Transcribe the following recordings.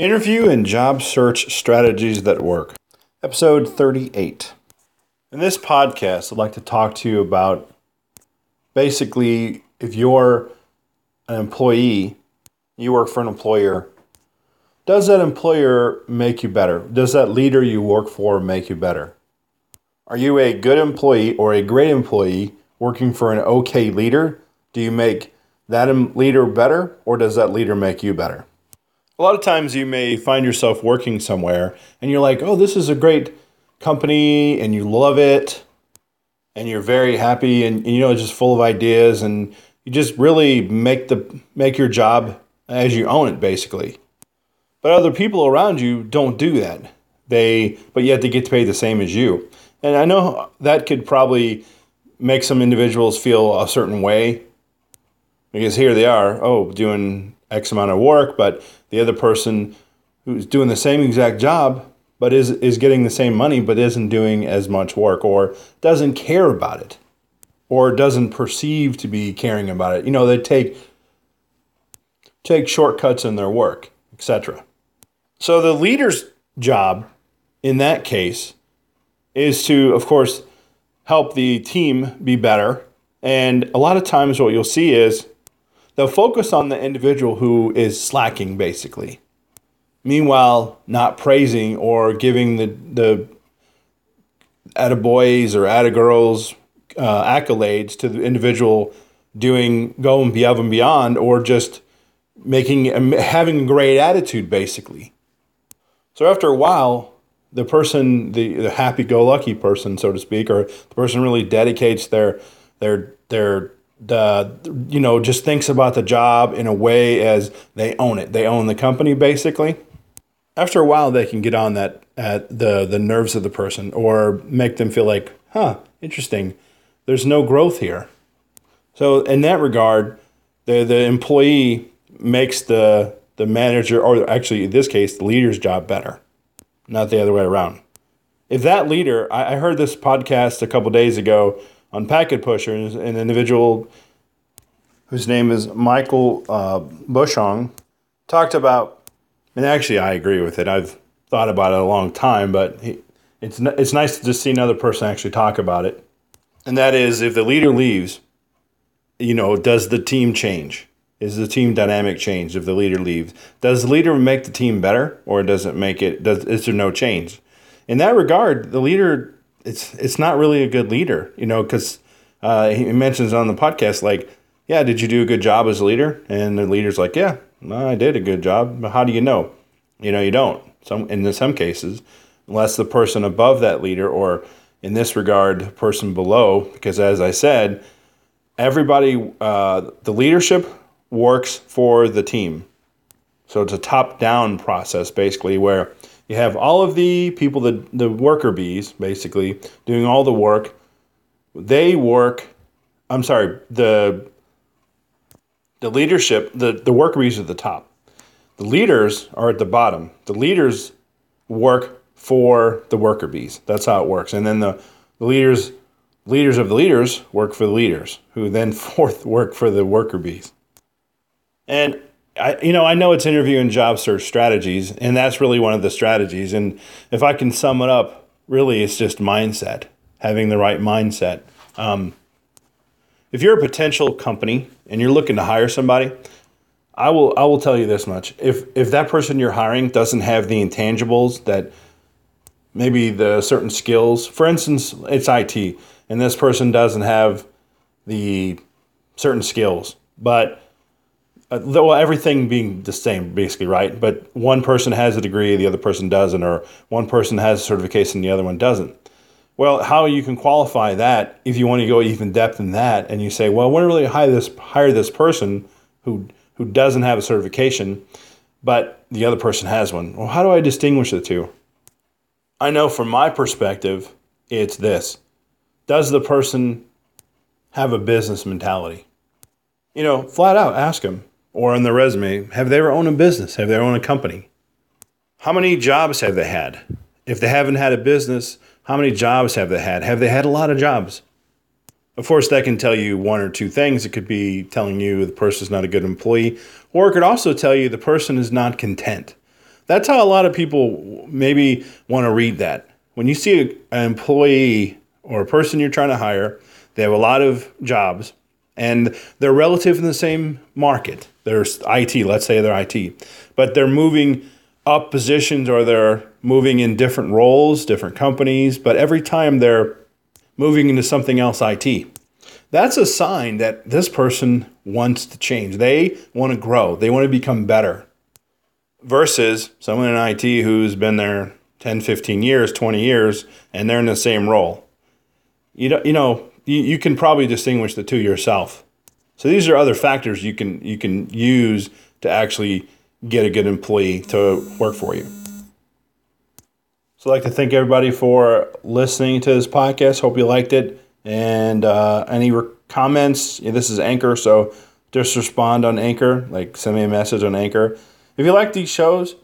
Interview and job search strategies that work. Episode 38. In this podcast, I'd like to talk to you about basically if you're an employee, you work for an employer, does that employer make you better? Does that leader you work for make you better? Are you a good employee or a great employee working for an okay leader? Do you make that leader better or does that leader make you better? A lot of times you may find yourself working somewhere and you're like, oh, this is a great company and you love it and you're very happy and, you know just full of ideas and you just really make the make your job as you own it basically. But other people around you don't do that. They but yet they get to pay the same as you. And i know that could probably make some individuals feel a certain way because here they are oh doing x amount of work but the other person who's doing the same exact job but is is getting the same money but isn't doing as much work or doesn't care about it or doesn't perceive to be caring about it. You know they take take shortcuts in their work etc so the leader's job in that case is to of course help the team be better. And a lot of times what you'll see is they'll focus on the individual who is slacking, basically. Meanwhile, not praising or giving the, the attaboys or attagirls uh, accolades to the individual doing going above and beyond or just making um, having a great attitude basically so after a while the person the, the happy-go-lucky person so to speak or the person really dedicates their their their the you know just thinks about the job in a way as they own it. They own the company basically. After a while, they can get on that at the the nerves of the person or make them feel like, huh, interesting. There's no growth here. So in that regard, the the employee makes the the manager or actually in this case the leader's job better, not the other way around. If that leader, I, I heard this podcast a couple days ago on Packet Pushers, an individual whose name is Michael uh, Bushong talked about, and actually I agree with it. I've thought about it a long time, but he, it's it's nice to just see another person actually talk about it. And that is, if the leader leaves, you know, does the team change? Is the team dynamic change if the leader leaves? Does the leader make the team better, or does it make it? Does is there no change? In that regard, the leader it's it's not really a good leader, you know, because uh, he mentions on the podcast like, yeah, did you do a good job as a leader? And the leader's like, yeah, I did a good job. But how do you know? You know, you don't. Some in some cases, unless the person above that leader, or in this regard, person below, because as I said, everybody, uh, the leadership works for the team. So it's a top down process basically where you have all of the people, the, the worker bees, basically, doing all the work. They work, I'm sorry, the, the leadership, the, the worker bees are at the top. The leaders are at the bottom. The leaders work for the worker bees. That's how it works. And then the, the leaders leaders of the leaders work for the leaders, who then fourth work for the worker bees. And I, you know, I know it's interview and job search strategies, and that's really one of the strategies. And if I can sum it up, really, it's just mindset, having the right mindset. Um, if you're a potential company and you're looking to hire somebody, I will I will tell you this much: if if that person you're hiring doesn't have the intangibles that maybe the certain skills, for instance, it's IT, and this person doesn't have the certain skills, but uh, well, everything being the same, basically, right? But one person has a degree, the other person doesn't, or one person has a certification, the other one doesn't. Well, how you can qualify that if you want to go even depth in that, and you say, well, to really hire this hire this person who who doesn't have a certification, but the other person has one. Well, how do I distinguish the two? I know from my perspective, it's this: Does the person have a business mentality? You know, flat out ask them or on their resume, have they ever owned a business? Have they owned a company? How many jobs have they had? If they haven't had a business, how many jobs have they had? Have they had a lot of jobs? Of course, that can tell you one or two things. It could be telling you the person is not a good employee, or it could also tell you the person is not content. That's how a lot of people maybe want to read that. When you see an employee or a person you're trying to hire, they have a lot of jobs and they're relative in the same market. There's IT, let's say they're IT, but they're moving up positions or they're moving in different roles, different companies, but every time they're moving into something else IT, that's a sign that this person wants to change. They want to grow, they want to become better. Versus someone in IT who's been there 10, 15 years, 20 years, and they're in the same role. You know, you know, you, you can probably distinguish the two yourself. So these are other factors you can you can use to actually get a good employee to work for you. So I'd like to thank everybody for listening to this podcast. Hope you liked it. And uh, any re- comments, yeah, this is Anchor, so just respond on Anchor, like send me a message on Anchor. If you like these shows,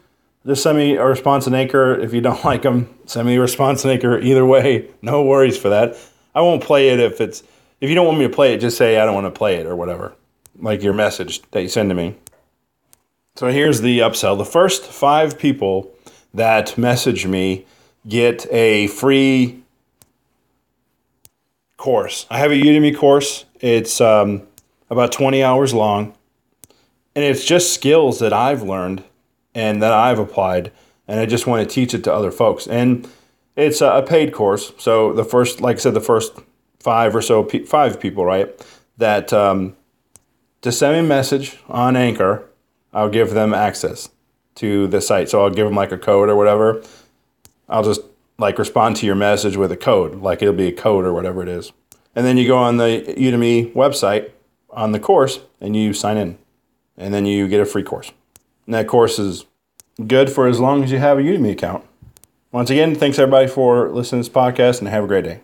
just send me a response on Anchor. If you don't like them, send me a response on Anchor. Either way, no worries for that. I won't play it if it's if you don't want me to play it. Just say I don't want to play it or whatever, like your message that you send to me. So here's the upsell. The first five people that message me get a free course. I have a Udemy course. It's um, about 20 hours long, and it's just skills that I've learned and that I've applied, and I just want to teach it to other folks. And it's a paid course. So the first, like I said, the first five or so, five people, right, that um, to send me a message on Anchor I'll give them access to the site. So I'll give them like a code or whatever. I'll just like respond to your message with a code, like it'll be a code or whatever it is. And then you go on the Udemy website on the course and you sign in. And then you get a free course. And that course is good for as long as you have a Udemy account. Once again, thanks everybody for listening to this podcast and have a great day.